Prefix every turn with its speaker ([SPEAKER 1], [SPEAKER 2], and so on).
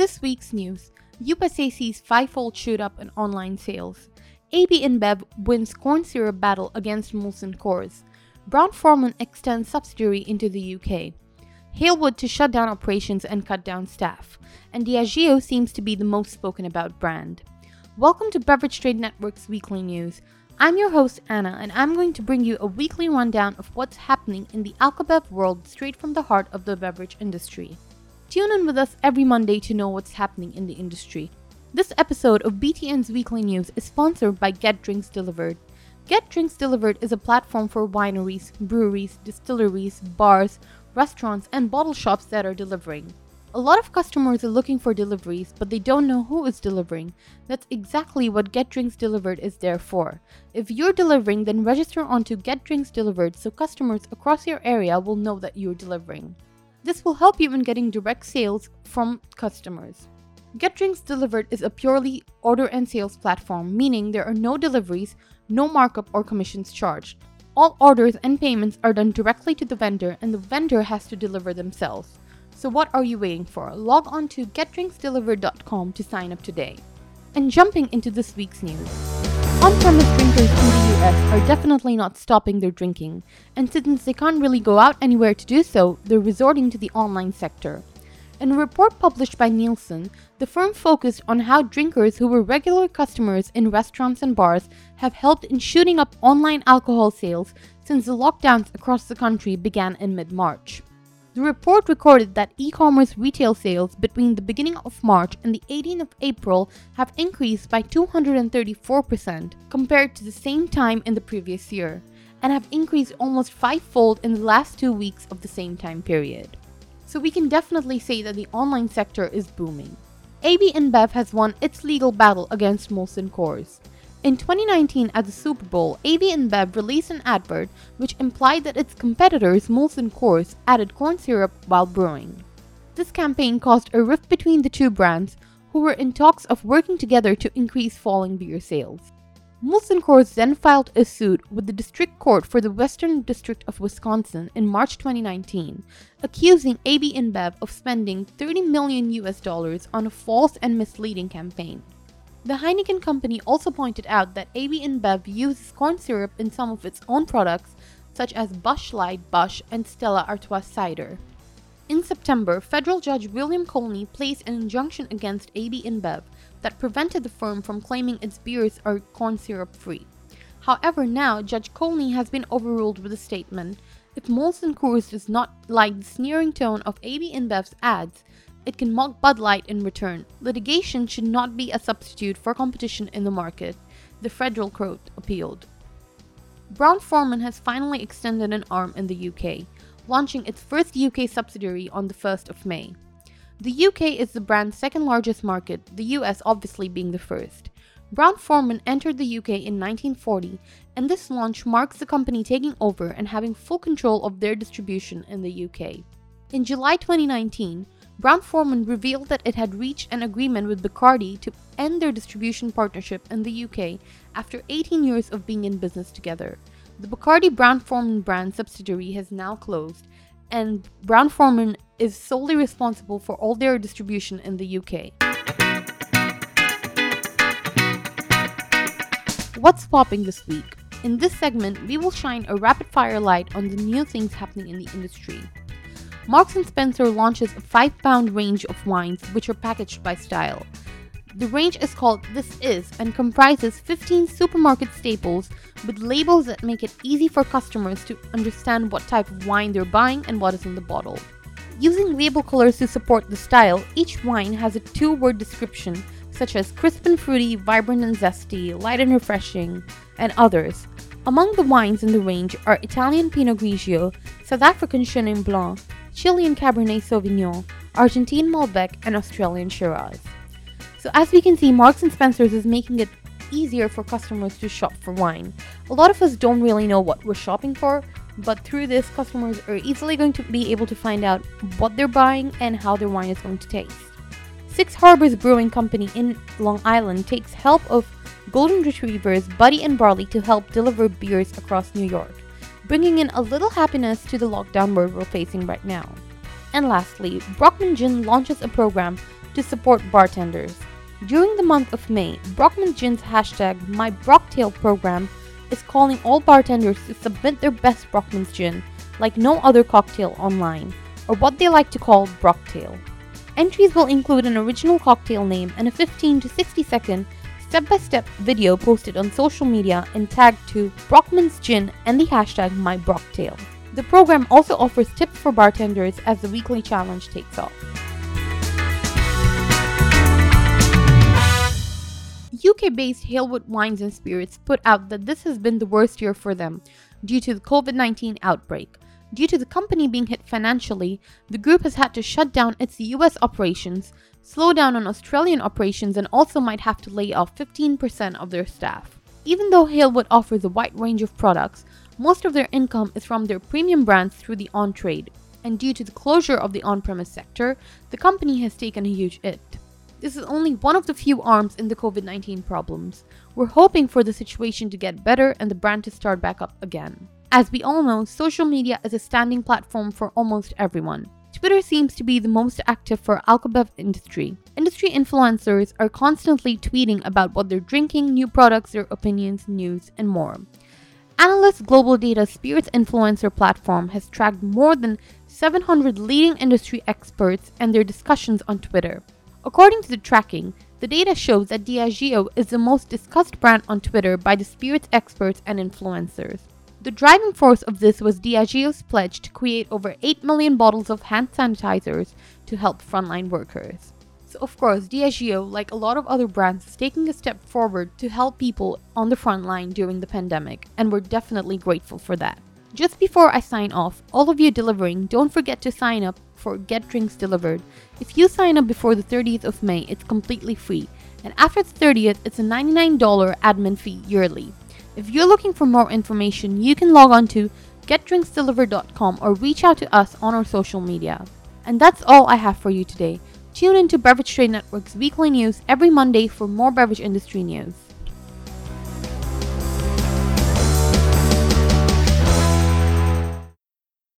[SPEAKER 1] this week's news, USA sees five-fold shoot up in online sales. AB InBev wins corn syrup battle against Molson Coors. Brown-Forman extends subsidiary into the UK. Halewood to shut down operations and cut down staff. And Diageo seems to be the most spoken about brand. Welcome to Beverage Trade Network's weekly news. I'm your host Anna, and I'm going to bring you a weekly rundown of what's happening in the Alcobev world straight from the heart of the beverage industry. Tune in with us every Monday to know what's happening in the industry. This episode of BTN's Weekly News is sponsored by Get Drinks Delivered. Get Drinks Delivered is a platform for wineries, breweries, distilleries, bars, restaurants, and bottle shops that are delivering. A lot of customers are looking for deliveries, but they don't know who is delivering. That's exactly what Get Drinks Delivered is there for. If you're delivering, then register onto Get Drinks Delivered so customers across your area will know that you're delivering. This will help you in getting direct sales from customers. Get Drinks Delivered is a purely order and sales platform, meaning there are no deliveries, no markup or commissions charged. All orders and payments are done directly to the vendor, and the vendor has to deliver themselves. So, what are you waiting for? Log on to getdrinksdelivered.com to sign up today. And jumping into this week's news. On premise drinkers are definitely not stopping their drinking, and since they can't really go out anywhere to do so, they're resorting to the online sector. In a report published by Nielsen, the firm focused on how drinkers who were regular customers in restaurants and bars have helped in shooting up online alcohol sales since the lockdowns across the country began in mid March. The report recorded that e commerce retail sales between the beginning of March and the 18th of April have increased by 234% compared to the same time in the previous year, and have increased almost fivefold in the last two weeks of the same time period. So we can definitely say that the online sector is booming. AB InBev has won its legal battle against Molson Coors. In 2019, at the Super Bowl, AB InBev released an advert which implied that its competitors, Molson Coors, added corn syrup while brewing. This campaign caused a rift between the two brands, who were in talks of working together to increase falling beer sales. Molson Coors then filed a suit with the District Court for the Western District of Wisconsin in March 2019, accusing AB InBev of spending 30 million US dollars on a false and misleading campaign. The Heineken company also pointed out that AB InBev uses corn syrup in some of its own products, such as Busch Light Busch and Stella Artois cider. In September, federal judge William Conley placed an injunction against AB InBev that prevented the firm from claiming its beers are corn syrup free. However, now Judge Conley has been overruled with a statement if Molson Coors does not like the sneering tone of AB InBev's ads, it can mock Bud Light in return. Litigation should not be a substitute for competition in the market, the federal court appealed. Brown Forman has finally extended an arm in the UK, launching its first UK subsidiary on the 1st of May. The UK is the brand's second largest market, the US obviously being the first. Brown Forman entered the UK in 1940, and this launch marks the company taking over and having full control of their distribution in the UK. In July 2019, Brown Forman revealed that it had reached an agreement with Bacardi to end their distribution partnership in the UK after 18 years of being in business together. The Bacardi Brown Forman brand subsidiary has now closed, and Brown Forman is solely responsible for all their distribution in the UK. What's popping this week? In this segment, we will shine a rapid fire light on the new things happening in the industry. Marks & Spencer launches a 5-pound range of wines which are packaged by style. The range is called This Is and comprises 15 supermarket staples with labels that make it easy for customers to understand what type of wine they're buying and what is in the bottle. Using label colors to support the style, each wine has a two word description such as crisp and fruity, vibrant and zesty, light and refreshing, and others. Among the wines in the range are Italian Pinot Grigio, South African Chenin Blanc, Chilean Cabernet Sauvignon, Argentine Malbec, and Australian Shiraz. So as we can see, Marks & Spencer's is making it easier for customers to shop for wine. A lot of us don't really know what we're shopping for, but through this, customers are easily going to be able to find out what they're buying and how their wine is going to taste. Six Harbors Brewing Company in Long Island takes help of Golden Retrievers Buddy and Barley to help deliver beers across New York bringing in a little happiness to the lockdown world we're facing right now. And lastly, Brockman Gin launches a program to support bartenders. During the month of May, Brockman Gin's hashtag MyBrocktail program is calling all bartenders to submit their best Brockman's Gin, like no other cocktail online, or what they like to call Brocktail. Entries will include an original cocktail name and a 15 to 60 second step by step video posted on social media and tagged to Brockman's Gin and the hashtag MyBrocktail. The program also offers tips for bartenders as the weekly challenge takes off. UK based Halewood Wines and Spirits put out that this has been the worst year for them due to the COVID 19 outbreak. Due to the company being hit financially, the group has had to shut down its US operations, slow down on Australian operations, and also might have to lay off 15% of their staff. Even though Halewood offers a wide range of products, most of their income is from their premium brands through the on trade, and due to the closure of the on premise sector, the company has taken a huge hit. This is only one of the few arms in the COVID 19 problems. We're hoping for the situation to get better and the brand to start back up again. As we all know, social media is a standing platform for almost everyone. Twitter seems to be the most active for alcobev industry. Industry influencers are constantly tweeting about what they're drinking, new products, their opinions, news, and more. Analyst Global Data Spirits Influencer platform has tracked more than 700 leading industry experts and their discussions on Twitter. According to the tracking, the data shows that Diageo is the most discussed brand on Twitter by the spirits experts and influencers. The driving force of this was Diageo's pledge to create over 8 million bottles of hand sanitizers to help frontline workers. So, of course, Diageo, like a lot of other brands, is taking a step forward to help people on the front line during the pandemic, and we're definitely grateful for that. Just before I sign off, all of you delivering, don't forget to sign up for Get Drinks Delivered. If you sign up before the 30th of May, it's completely free, and after the 30th, it's a $99 admin fee yearly. If you're looking for more information, you can log on to getdrinksdelivered.com or reach out to us on our social media. And that's all I have for you today. Tune in to Beverage Trade Network's weekly news every Monday for more beverage industry news.